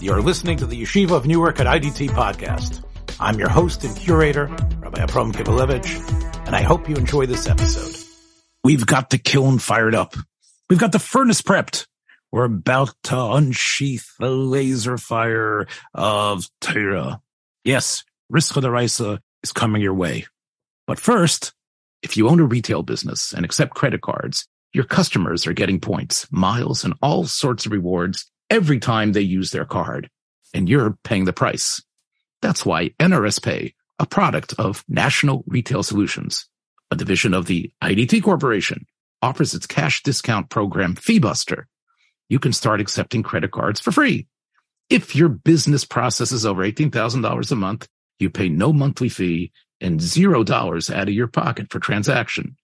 You're listening to the Yeshiva of Newark at IDT podcast. I'm your host and curator, Rabbi Abram Kibalevich, and I hope you enjoy this episode. We've got the kiln fired up. We've got the furnace prepped. We're about to unsheath the laser fire of Torah. Yes, Rischa Daraisa is coming your way. But first, if you own a retail business and accept credit cards, your customers are getting points, miles, and all sorts of rewards every time they use their card, and you're paying the price. That's why NRS Pay, a product of National Retail Solutions, a division of the IDT Corporation, offers its cash discount program FeeBuster. You can start accepting credit cards for free. If your business processes over $18,000 a month, you pay no monthly fee and $0 out of your pocket for transaction.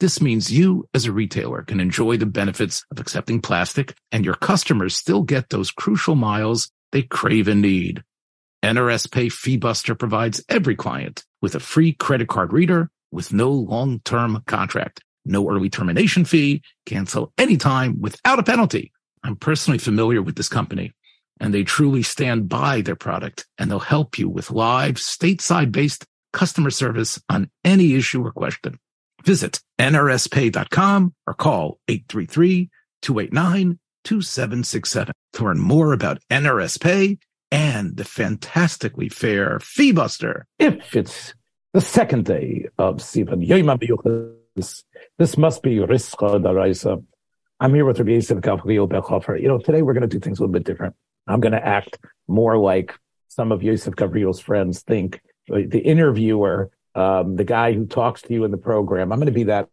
This means you as a retailer can enjoy the benefits of accepting plastic and your customers still get those crucial miles they crave and need. NRS Pay FeeBuster provides every client with a free credit card reader with no long-term contract, no early termination fee, cancel anytime without a penalty. I'm personally familiar with this company and they truly stand by their product and they'll help you with live stateside based customer service on any issue or question. Visit nrspay.com or call 833-289-2767 to learn more about NRS Pay and the fantastically fair FeeBuster. If it's the second day of Sivan Yom this, this must be Rischa Daraisa. I'm here with Rabbi Yosef Gabriel Bechhofer. You know, today we're going to do things a little bit different. I'm going to act more like some of Yosef Gabriel's friends think. The interviewer um, the guy who talks to you in the program. I'm going to be that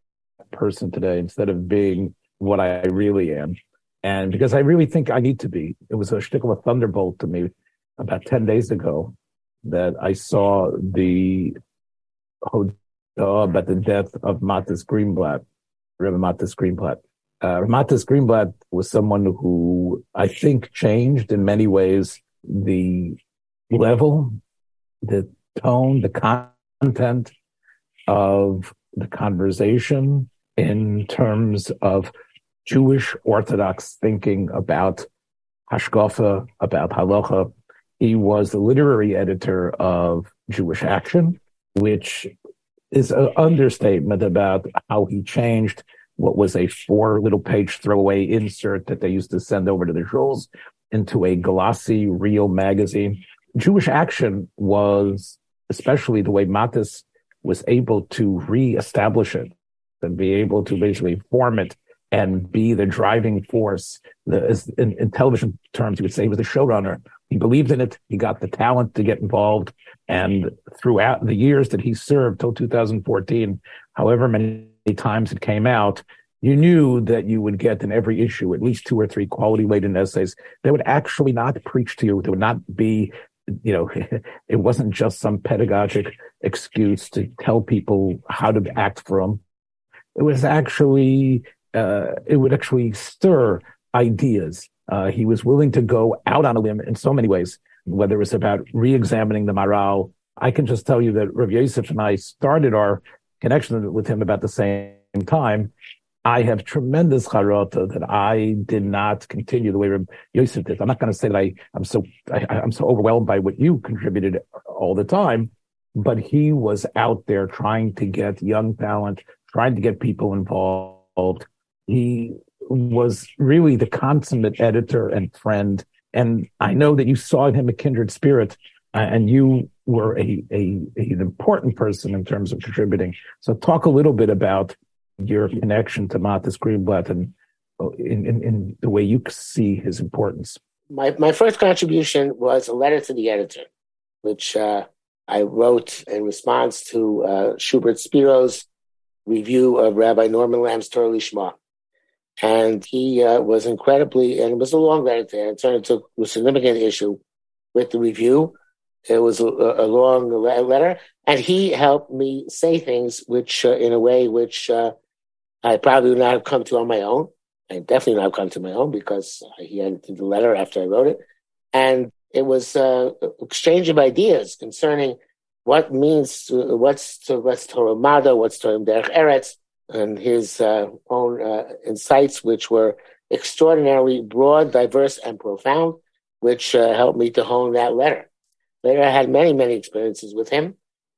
person today instead of being what I really am. And because I really think I need to be, it was a shtickle of a thunderbolt to me about 10 days ago that I saw the about the death of Matis Greenblatt, Rabbi Matis Greenblatt. Uh, Matis Greenblatt was someone who I think changed in many ways the level, the tone, the content content of the conversation in terms of Jewish Orthodox thinking about Hashkafa, about Halacha. He was the literary editor of Jewish Action, which is an understatement about how he changed what was a four little page throwaway insert that they used to send over to the shuls into a glossy, real magazine. Jewish Action was especially the way Matis was able to reestablish it and be able to basically form it and be the driving force. The, in, in, television terms, you would say he was the showrunner. He believed in it. He got the talent to get involved. And throughout the years that he served till 2014, however many times it came out, you knew that you would get in every issue at least two or three quality laden essays that would actually not preach to you. That would not be you know, it wasn't just some pedagogic excuse to tell people how to act for them. It was actually, uh, it would actually stir ideas. Uh, he was willing to go out on a limb in so many ways, whether it was about re-examining the Maharal. I can just tell you that Rav Yosef and I started our connection with him about the same time. I have tremendous charata that I did not continue the way Yosef did. I'm not going to say that I, I'm so, I, I'm so overwhelmed by what you contributed all the time, but he was out there trying to get young talent, trying to get people involved. He was really the consummate editor and friend. And I know that you saw in him a kindred spirit uh, and you were a, a, an important person in terms of contributing. So talk a little bit about your connection to Matis Greenblatt and uh, in, in, in, the way you see his importance? My, my first contribution was a letter to the editor, which uh, I wrote in response to uh, Shubert Spero's review of Rabbi Norman Lamm's Torah Lishma. And he uh, was incredibly, and it was a long letter him. It turned into a significant issue with the review. It was a, a long letter, and he helped me say things which, uh, in a way, which uh, I probably would not have come to on my own. I definitely not have come to my own because he had the letter after I wrote it. And it was uh, exchange of ideas concerning what means, what's to, what's Torah Mada, what's Torah Derech Eretz, and his uh, own uh, insights, which were extraordinarily broad, diverse, and profound. which uh, helped me to hone that letter. Later, I had many, many experiences with him.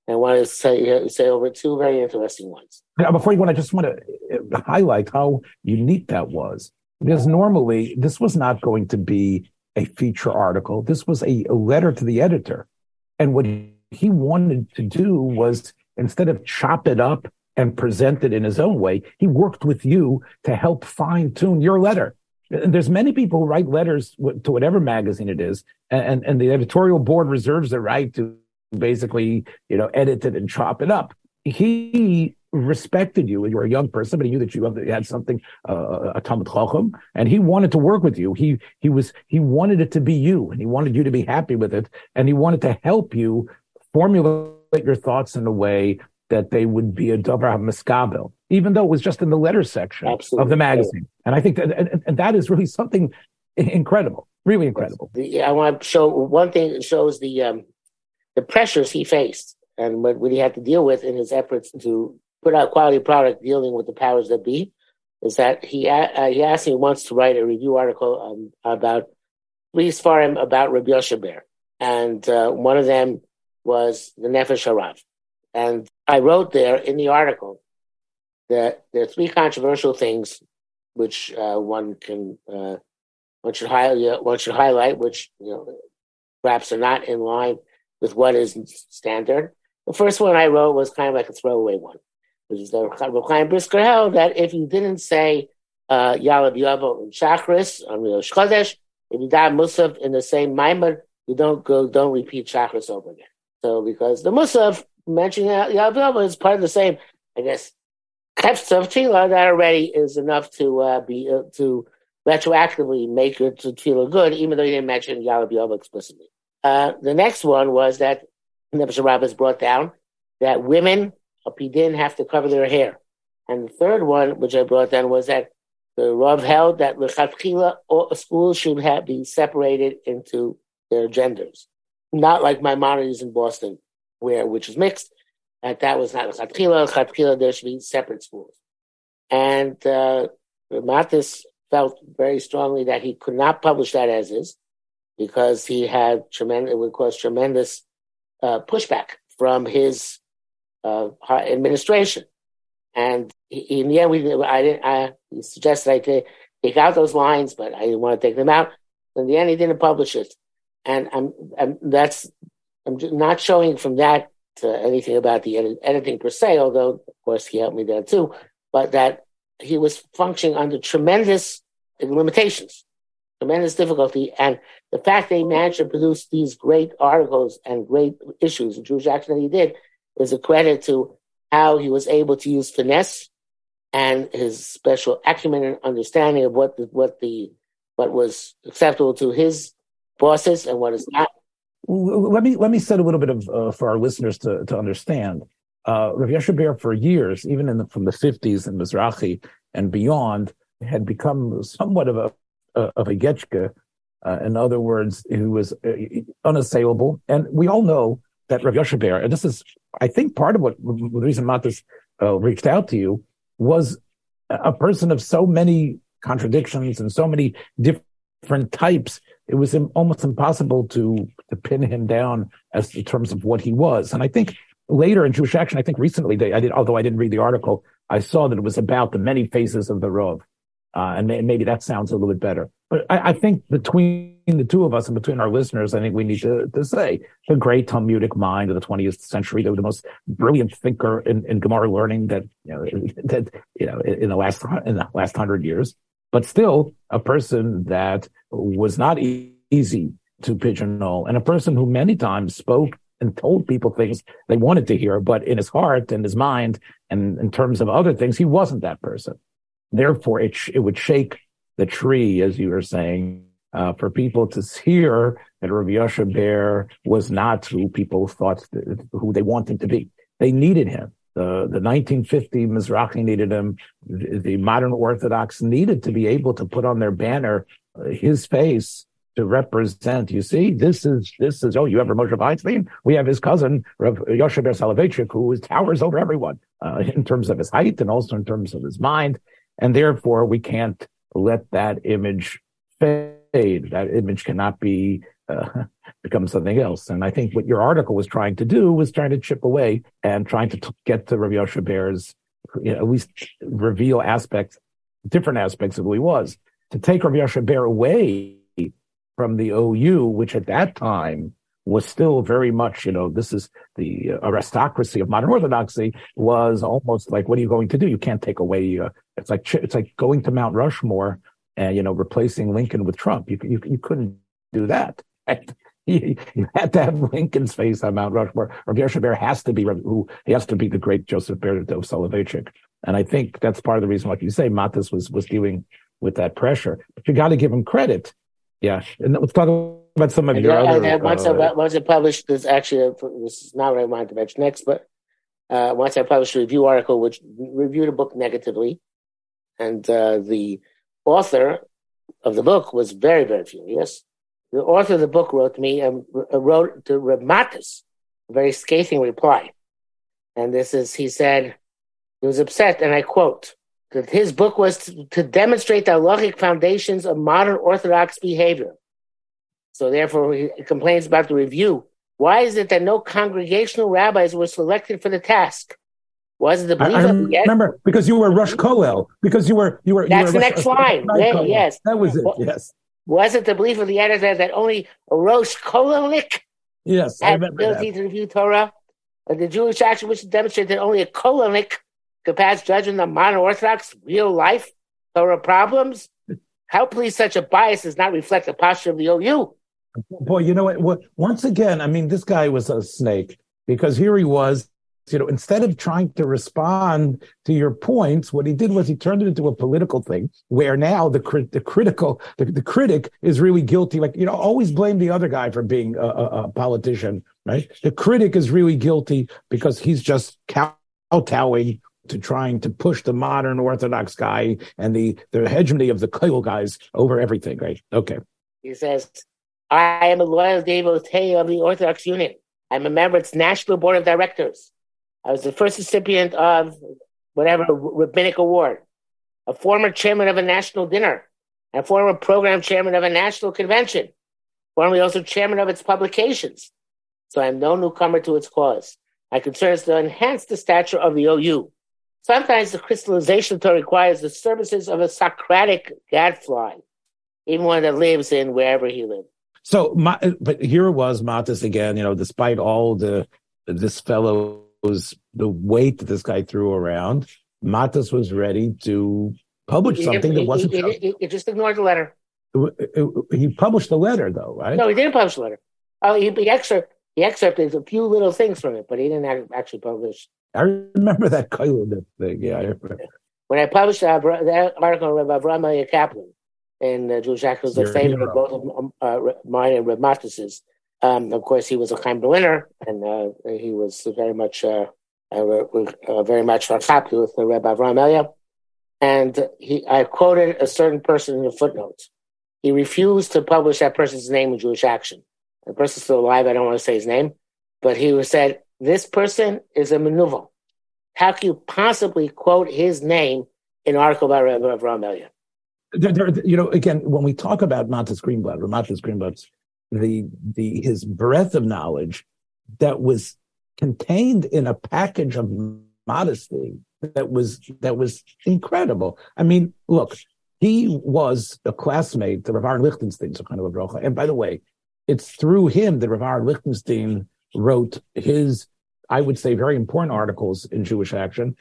And I wanted to say, say over two very interesting ones. Now, before you go I just want to uh, highlight how unique that was. Because normally, this was not going to be a feature article. This was a, a letter to the editor. And what he wanted to do was instead of chop it up and present it in his own way, he worked with you to help fine tune your letter. And there's many people who write letters to whatever magazine it is, and, and the editorial board reserves the right to basically, you know, edit it and chop it up. He respected you. When you were a young person, but he knew that you had something, uh, a Talmud Chacham, and he wanted to work with you. He, he was, he wanted it to be you and he wanted you to be happy with it. And he wanted to help you formulate your thoughts in a way that they would be a Dover Miskabel, even though it was just in the letter section Absolutely. of the magazine. And I think that, and, and that is really something incredible, really incredible. Yeah, I want to show one thing that shows the, um, the pressures he faced and what, what he had to deal with in his efforts to put out quality product dealing with the powers that be is that he, uh, he asked me once to write a review article um, about three him about Rabbi Yoshe And uh, one of them was the Nefesh Harav. And I wrote there in the article that there are three controversial things which uh, one can uh, one should highlight one should highlight, which you know perhaps are not in line with what is standard. The first one I wrote was kind of like a throwaway one, which is the Chaim Brisker held that if you didn't say uh, Yalav Yavo and Shachris on Rosh Chodesh, if you die Musaf in the same Maimon, you don't go, don't repeat Shachris over again. So because the Musaf mentioning Yalav Yavo is part of the same, I guess, Hefts of Tila, that already is enough to uh, be uh, to retroactively make your to good, even though you didn't mention Yalav Yavo explicitly. Uh, the next one was that Nebuchadnezzar brought down that women didn't have to cover their hair. And the third one, which I brought down, was that the Rav held that Lechatchila schools should have be separated into their genders, not like my Maimonides in Boston, where which is mixed. That that was not Lechatchila. Lechatchila there should be separate schools. And uh, Matis felt very strongly that he could not publish that as is because he had tremendous, it would cause tremendous uh, pushback from his uh, administration. And he, in the end, we, I didn't, I suggested I take out those lines, but I didn't want to take them out. In the end, he didn't publish it. And I'm, I'm that's, I'm not showing from that to anything about the edit, editing per se, although of course he helped me there too, but that he was functioning under tremendous limitations tremendous difficulty. And the fact they managed to produce these great articles and great issues in Jewish Action that he did is a credit to how he was able to use finesse and his special acumen and understanding of what the, what the what was acceptable to his bosses and what is not. Let me let me set a little bit of uh, for our listeners to to understand. Uh, Rav Yasher for years, even the, from the 50s in Mizrahi and beyond, had become somewhat of a uh, of a Getchke. Uh, in other words, who was uh, unassailable. And we all know that Rav Yoshe Ber, and this is, I think, part of what the reason uh, reached out to you was a person of so many contradictions and so many different types. It was almost impossible to to pin him down as in terms of what he was. And I think later in Jewish Action, I think recently, they, I did, although I didn't read the article, I saw that it was about the many faces of the Rav. Uh, and may, maybe that sounds a little bit better. But I, I, think between the two of us and between our listeners, I think we need to, to say the great Talmudic mind of the 20th century, the, the most brilliant thinker in, in Gemara learning that, you know, that, you know, in the last, in the last hundred years, but still a person that was not e- easy to pigeonhole and a person who many times spoke and told people things they wanted to hear, but in his heart and his mind and in terms of other things, he wasn't that person. Therefore, it, sh- it would shake the tree, as you were saying, uh, for people to hear that Rav Yoshe Ber was not who people thought, th- who they wanted him to be. They needed him. The, the 1950 Mizrahi needed him. The, the modern Orthodox needed to be able to put on their banner uh, his face to represent. You see, this is this is. Oh, you have Moshe Feinstein. We have his cousin Rav Yoshe Ber Soloveitchik, who towers over everyone uh, in terms of his height and also in terms of his mind. And therefore, we can't let that image fade. That image cannot be uh, become something else. And I think what your article was trying to do was trying to chip away and trying to t- get to Rav Yoshe Ber's, you know, at least reveal aspects, different aspects of who he was. To take Rav Yoshe Ber away from the OU, which at that time was still very much, you know, this is the aristocracy of modern orthodoxy was almost like, what are you going to do? You can't take away, uh, it's like, it's like going to Mount Rushmore and, you know, replacing Lincoln with Trump. You, you, you couldn't do that. You, you had to have Lincoln's face on Mount Rushmore. Rav Yoshe Ber has to be who he has to be the great Joseph Berdov Soloveitchik. And I think that's part of the reason, like you say, Matis was was dealing with that pressure. But you got to give him credit. Yeah, and let's talk about some of and your other. And once, uh, I, once it published, this actually uh, this is not what I wanted to mention next, but uh, once I published a review article which reviewed a book negatively, and uh, the author of the book was very very furious the author of the book wrote to me and uh, wrote to Rav Matis a very scathing reply. And this is, he said, he was upset, and I quote, that his book was to, to demonstrate the halachic foundations of modern Orthodox behavior. So therefore, he complains about the review. Why is it that no congregational rabbis were selected for the task? Was it the belief I, I of the remember because you were Rosh Kollel because you were you were. you That's were the Rush- next line. Yeah, yes. that was it. Well, yes, Was it the belief of the editor that only a Rosh Kololik yes, had the ability that. to review Torah? Uh, the Jewish action which demonstrated that only a Kololik could pass judgment on modern Orthodox real life Torah problems? How please such a bias does not reflect the posture of the OU? Boy, you know what? Once again, I mean, this guy was a snake because here he was. You know, instead of trying to respond to your points, what he did was he turned it into a political thing where now the the critical the, the critic is really guilty. Like you know, always blame the other guy for being a, a, a politician, right? The critic is really guilty because he's just kowtowing to trying to push the modern Orthodox guy and the the hegemony of the Koil guys over everything, right? Okay. He says, I am a loyal devotee of the Orthodox Union. I'm a member of its National Board of Directors. I was the first recipient of whatever rabbinic award, a former chairman of a national dinner, and former program chairman of a national convention, formerly also chairman of its publications. So I am no newcomer to its cause. My concern is to enhance the stature of the OU. Sometimes the crystallization Torah requires the services of a Socratic gadfly, even one that lives in wherever he lived. So, Ma- but here it was Matis again. You know, despite all the this fellow's the weight that this guy threw around, Matis was ready to publish He- something he- that wasn't. he- he- just ignored the letter. Uh, uh, he published the letter, though, right? No, he didn't publish the letter. Oh, he, he excerpt he excerpted a few little things from it, but he didn't actually publish. I remember that Koilin thing. Yeah, I remember. When I published uh, that article Rav Avraham Kaplan in uh, Jewish Act was a Your favorite of both of um, uh, mine and Rav Matis's. Um, of course, he was a Chaim Berliner, and uh, he was very much uh, uh, uh, very much happy with the Rabbi Avraham Elia. And he, I quoted a certain person in the footnotes. He refused to publish that person's name in Jewish Action. The person's still alive. I don't want to say his name, but he was said, "This person is a manuval. How can you possibly quote his name in an article by Rabbi Avraham Elia?" There, there, you know, again, when we talk about Matis Greenblatt or Matis Greenblatt's the the his breadth of knowledge that was contained in a package of modesty that was that was incredible. I mean, look, he was a classmate to Rav Lichtenstein, so kind of a. And by the way, it's through him that Rav Lichtenstein wrote his, I would say, very important articles in Jewish Action.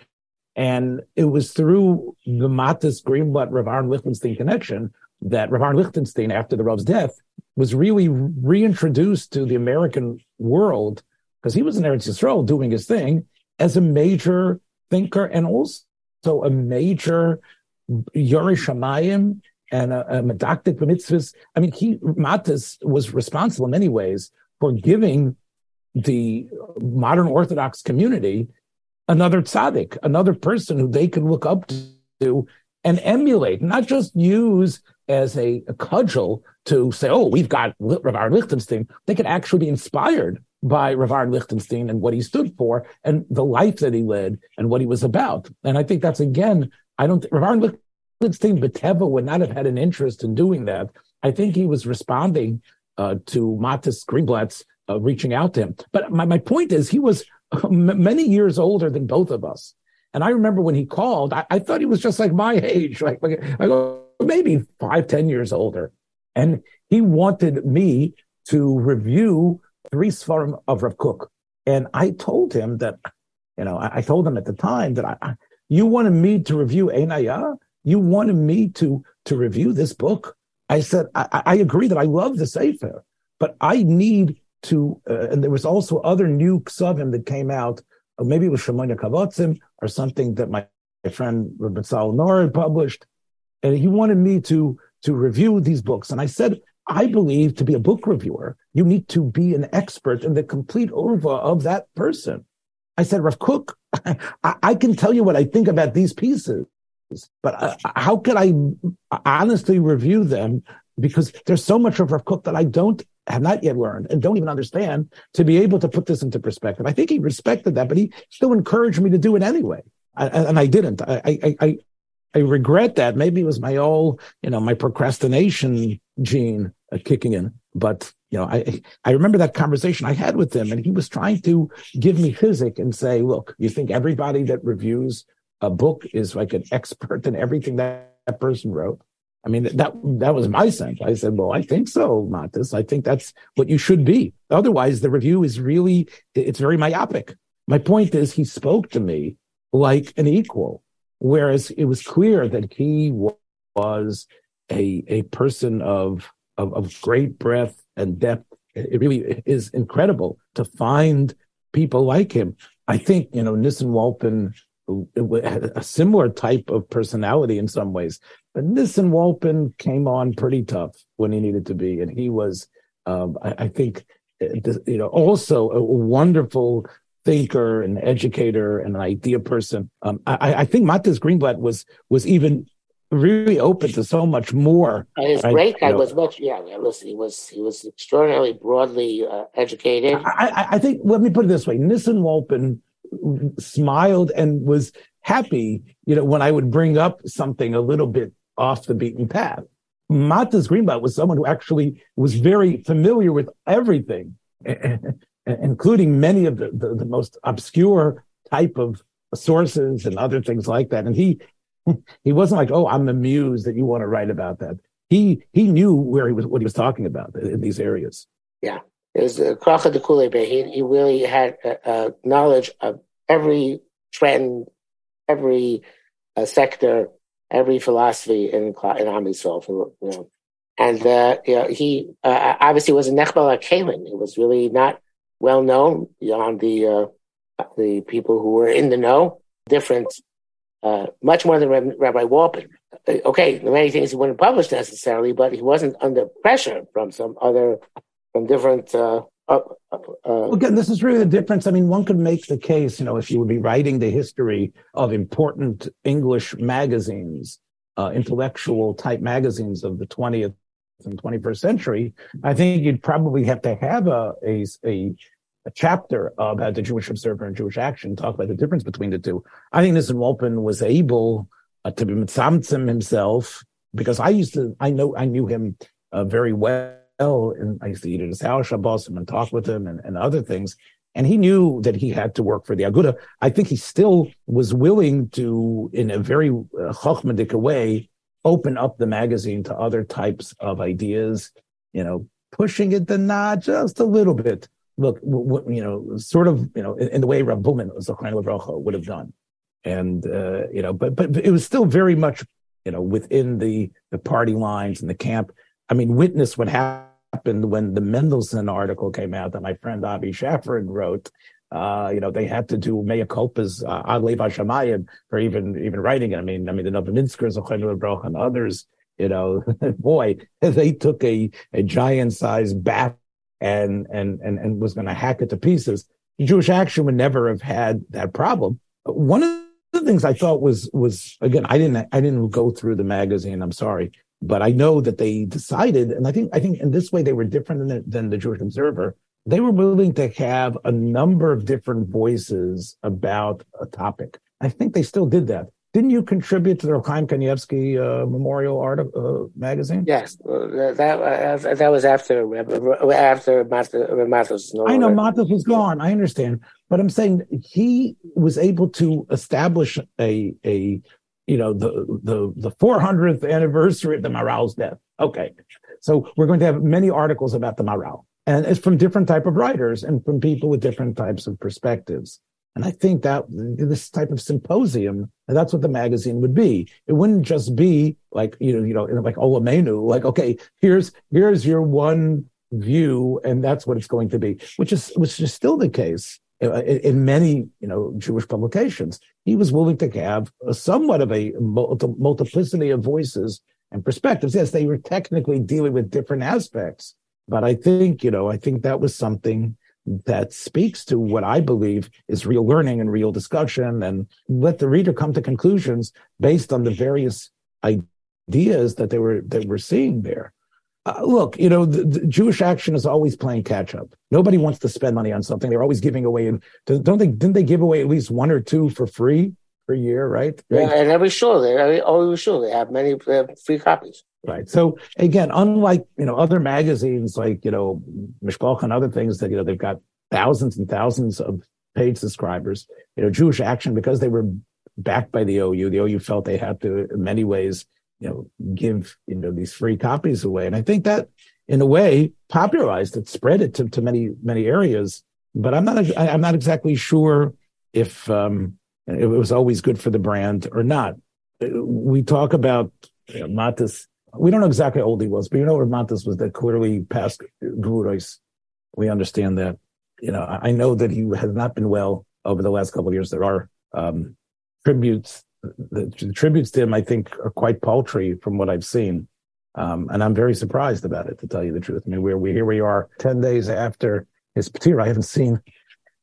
And it was through the Matis Greenblatt Rav Aaron Lichtenstein connection that Rav Aaron Lichtenstein, after the Rav's death, was really reintroduced to the American world because he was in Eretz Yisrael doing his thing as a major thinker and also a major Yerei Shamayim and a, a medactic mitzvahs. I mean, he Matis was responsible in many ways for giving the modern Orthodox community another tzaddik, another person who they could look up to and emulate, not just use as a, a cudgel to say, "Oh, we've got Rav Aaron Lichtenstein." They could actually be inspired by Rav Aaron Lichtenstein and what he stood for, and the life that he led, and what he was about. And I think that's again, I don't. Rav Aaron Lichtenstein, Bateva would not have had an interest in doing that I think he was responding uh, to Matis Greenblatt's uh, reaching out to him. But my, my point is, he was many years older than both of us. And I remember when he called, I, I thought he was just like my age, like, like maybe five, ten years older. And he wanted me to review three Svarim of Rav Kook. And I told him that, you know, I, I told him at the time that I, you wanted me to review Ein Ayah? You wanted me to, to review this book? I said, I, I agree that I love the Sefer, but I need to, uh, and there was also other new ksavim that came out. Uh, maybe it was Shemonah Kevatzim or something that my, my friend Rabbi Nor published. And he wanted me to, to review these books. And I said, I believe to be a book reviewer, you need to be an expert in the complete urva of that person. I said, Rav Kook, I, I can tell you what I think about these pieces, but uh, how could I honestly review them? Because there's so much of Rav Kook that I don't have not yet learned and don't even understand to be able to put this into perspective. I think he respected that, but he still encouraged me to do it anyway. I, and I didn't. I, I, I, I regret that. Maybe it was my old, you know, my procrastination gene uh, kicking in. But you know, I I remember that conversation I had with him, and he was trying to give me physic and say, "Look, you think everybody that reviews a book is like an expert in everything that that person wrote?" I mean, that that was my sense. I said, "Well, I think so, Matis. I think that's what you should be. Otherwise, the review is really it's very myopic." My point is, he spoke to me like an equal, whereas it was clear that he was a a person of of, of great breadth and depth. It really is incredible to find people like him. I think, you know, Nisson Wolpin had a similar type of personality in some ways, but Nisson Wolpin came on pretty tough when he needed to be. And he was, um, I, I, think, you know, also a wonderful thinker and educator and an idea person. Um, I, I think Matis Greenblatt was, was even really open to so much more. And his guy was much, yeah. Listen, he was he was extraordinarily broadly uh, educated. I, I, think. Let me put it this way: Nisson Wolpin smiled and was happy. You know, when I would bring up something a little bit off the beaten path. Matis Greenblatt was someone who actually was very familiar with everything, including many of the, the, the most obscure type of sources and other things like that. And he he wasn't like, oh, I'm amused that you want to write about that. He he knew where he was what he was talking about in these areas. Yeah, it was Kracha de Kule He he really had uh, knowledge of every trend, every uh, sector, every philosophy in in Am Yisrael. You know, and uh, you know, he uh, obviously was a Nechbal Kalim. It was really not well known beyond the uh, the people who were in the know. Different uh, much more than Rabbi Wolpin. Uh, okay, many things he wouldn't publish necessarily, but he wasn't under pressure from some other, from different. Uh, Again, this is really the difference. I mean, one could make the case, you know, if you would be writing the history of important English magazines, uh, intellectual type magazines of the 20th and 21st century, I think you'd probably have to have a, a, a a chapter about the Jewish Observer and Jewish Action, talk about the difference between the two. I think Nisson Wolpin was able uh, to be mitzamtzim himself because I used to, I know, I knew him uh, very well, and I used to eat at his house, Shabbos, and talk with him and, and other things. And he knew that he had to work for the Aguda. I think he still was willing to, in a very uh, way, open up the magazine to other types of ideas, you know, pushing it the not just a little bit look, you know, sort of, you know, in, in the way Rav Bulman would have done. And, uh, you know, but, but it was still very much, you know, within the, the party lines and the camp. I mean, witness what happened when the Mendelssohn article came out that my friend Avi Shafran wrote. Uh, you know, they had to do mea culpas, uh, ad Shamayim for even, even writing it. I mean, I mean, the Novominskers, and others, you know, boy, they took a, a giant sized bath and and and, and was going to hack it to pieces. Jewish Action would never have had that problem. One of the things I thought was was again, I didn't I didn't go through the magazine. I'm sorry, but I know that they decided, and I think I think in this way they were different than the, than the Jewish Observer. They were willing to have a number of different voices about a topic. I think they still did that. didn't you contribute to the Chaim Kanievsky uh, Memorial Art uh, magazine? Yes, that that, that was after after Matis. No I know Matis was gone. I understand, but I'm saying he was able to establish a a you know the the the 400th anniversary of the Maharal's death. Okay, so we're going to have many articles about the Maharal, and it's from different type of writers and from people with different types of perspectives. And I think that this type of symposium, that's what the magazine would be. It wouldn't just be like, you know, you know, like Olamenu, like, okay, here's, here's your one view, and that's what it's going to be, which is, which is still the case in many, you know, Jewish publications. He was willing to have somewhat of a multiplicity of voices and perspectives. Yes, they were technically dealing with different aspects, but I think, you know, I think that was something that speaks to what I believe is real learning and real discussion and let the reader come to conclusions based on the various ideas that they were that we're seeing there. Uh, look, you know, the, the, Jewish action is always playing catch up. Nobody wants to spend money on something. They're always giving away. Don't they? Didn't they give away at least one or two for free per year? Right? Yeah, and every show they every every show they have many uh, free copies. Right. So again, unlike you know other magazines like you know Mishpach and other things that you know they've got thousands and thousands of paid subscribers. You know, Jewish Action because they were backed by the OU, the OU felt they had to in many ways you know give you know these free copies away, and I think that in a way popularized it, spread it to, to many many areas. But I'm not I'm not exactly sure if um, it was always good for the brand or not. We talk about you know, Matis we don't know exactly how old he was, but you know where Matis was that clearly past Guros. We understand that. You know, I know that he has not been well over the last couple of years. There are um, tributes. The, the, tributes to him, I think, are quite paltry from what I've seen. Um, and I'm very surprised about it, to tell you the truth. I mean, we're, we here we are 10 days after his patir. I haven't seen,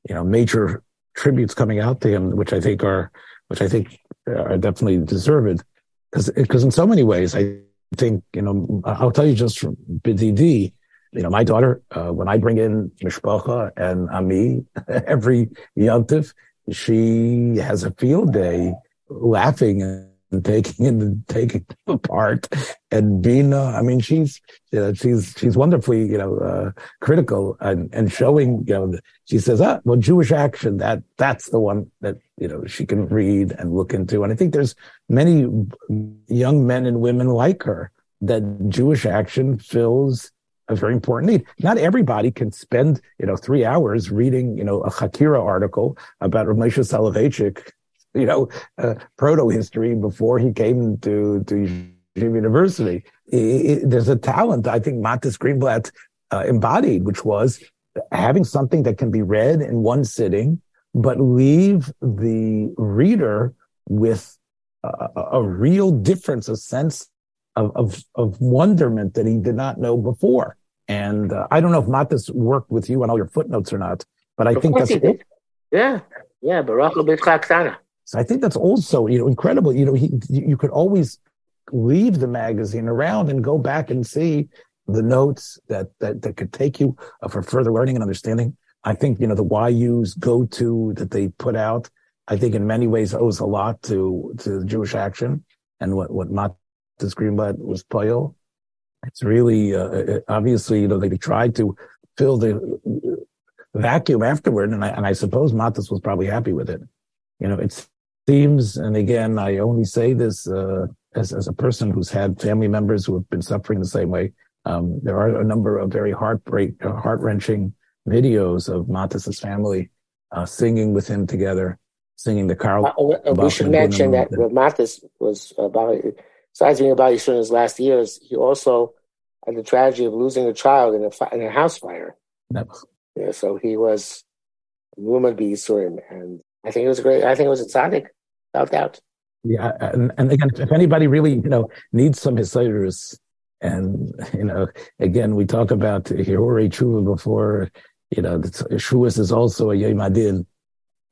you know, major tributes coming out to him, which I think are, which I think are definitely deserved. Because, because in so many ways, I think, you know, I'll tell you just from BDD, you know, my daughter, uh, when I bring in Mishpacha and Ami every Yontif, she has a field day laughing and taking and taking apart. And Bina, I mean, she's, you know, she's, she's wonderfully, you know, uh, critical and, and showing, you know, she says, ah, well, Jewish action, that, that's the one that, you know, she can read and look into. And I think there's many young men and women like her that Jewish action fills a very important need. Not everybody can spend, you know, three hours reading, you know, a Hakira article about Ramesha Soloveitchik, you know, uh, proto history before he came to, to University. It, it, there's a talent I think Matis Greenblatt uh, embodied, which was having something that can be read in one sitting, but leave the reader with a, a real difference, a sense of, of, of wonderment that he did not know before. And uh, I don't know if Matis worked with you on all your footnotes or not, but I of think that's it. yeah, yeah, Baruch So I think that's also you know incredible. You know, he you could always leave the magazine around and go back and see the notes that that that could take you uh, for further learning and understanding. I think you know the YU's go to that they put out. I think in many ways owes a lot to to Jewish Action and what what Matt this Greenblatt was Poyo. It's really, uh, obviously, you know, they tried to fill the vacuum afterward. And I, and I suppose Matis was probably happy with it. You know, it seems, and again, I only say this, uh, as, as a person who's had family members who have been suffering the same way. Um, there are a number of very heartbreak, uh, heart wrenching videos of Matis's family, uh, singing with him together, singing the Carl. Uh, we should mention that Matis was about besides being about his last years, he also had the tragedy of losing a child in a, in a house fire. Yep. Yeah, so he was woman for and I think it was great. I think it was exotic, without. Yeah, and, and again, if anybody really you know needs some Hasidic, and you know, again, we talk about Hirore Tshuva before. You know, Shuas is also a Yemadin.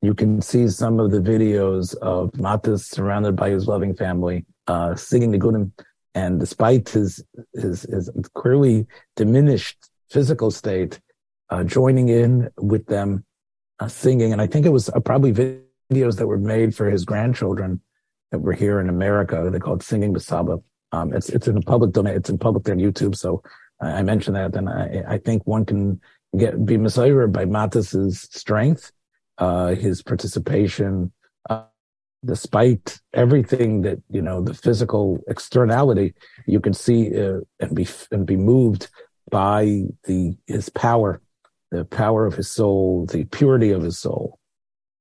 You can see some of the videos of Matis surrounded by his loving family uh, singing the Gunim. And despite his, his, his clearly diminished physical state, uh, joining in with them, uh, singing. And I think it was uh, probably videos that were made for his grandchildren that were here in America. They call it Singing Masaba. Um, it's it's in the public domain. It's in public on YouTube. So I, mentioned that, and I, I think one can get be Messiah by Matis's strength, uh, his participation, uh, despite everything that you know, the physical externality, you can see uh, and be and be moved by the his power, the power of his soul, the purity of his soul.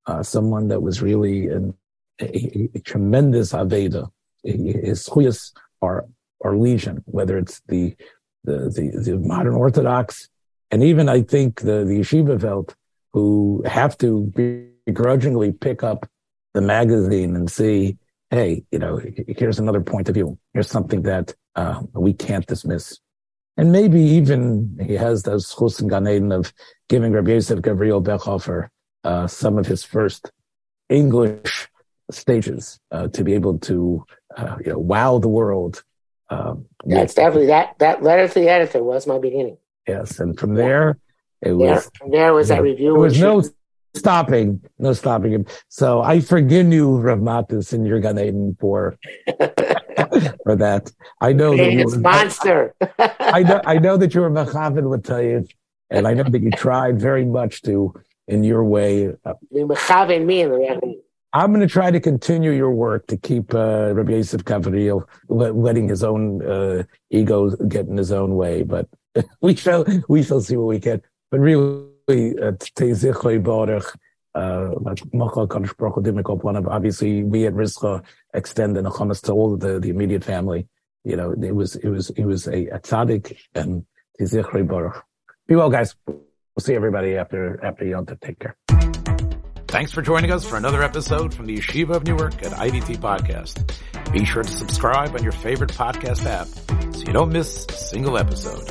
Uh, someone that was really an, a, a, tremendous aveda. His chuyas are are legion, whether it's the the the, the modern Orthodox and even I think the, the yeshiva felt who have to begrudgingly pick up the magazine and see, hey, you know, here's another point of view. Here's something that uh, we can't dismiss. And maybe even he has those chus and Gan of giving Rabbi Yosef Gabriel Bechhofer uh, some of his first English stages uh, to be able to uh, you know, wow the world. Um, yeah, it's definitely that that letter to the editor was my beginning. Yes, and from there, it was. from there was that review. There was no stopping, no stopping him. So I forgive you, Rav Matis, and your Gan Eden for for that. I know that you were, monster. I know. I know that you were Mechavin with you, and I know that you tried very much to, in your way. Mechavin me in the I'm going to try to continue your work to keep uh, Rabbi Yosef Gavriel letting his own uh, ego get in his own way, but we shall we shall see what we can. But really, uh, uh obviously we at Rischa extend the nechamas to all the, the immediate family. You know, it was it was it was a, a tzaddik and tizichrei baruch. Be well, guys. We'll see everybody after, after Yom Take care. Thanks for joining us for another episode from the Yeshiva of Newark at IDT Podcast. Be sure to subscribe on your favorite podcast app so you don't miss a single episode.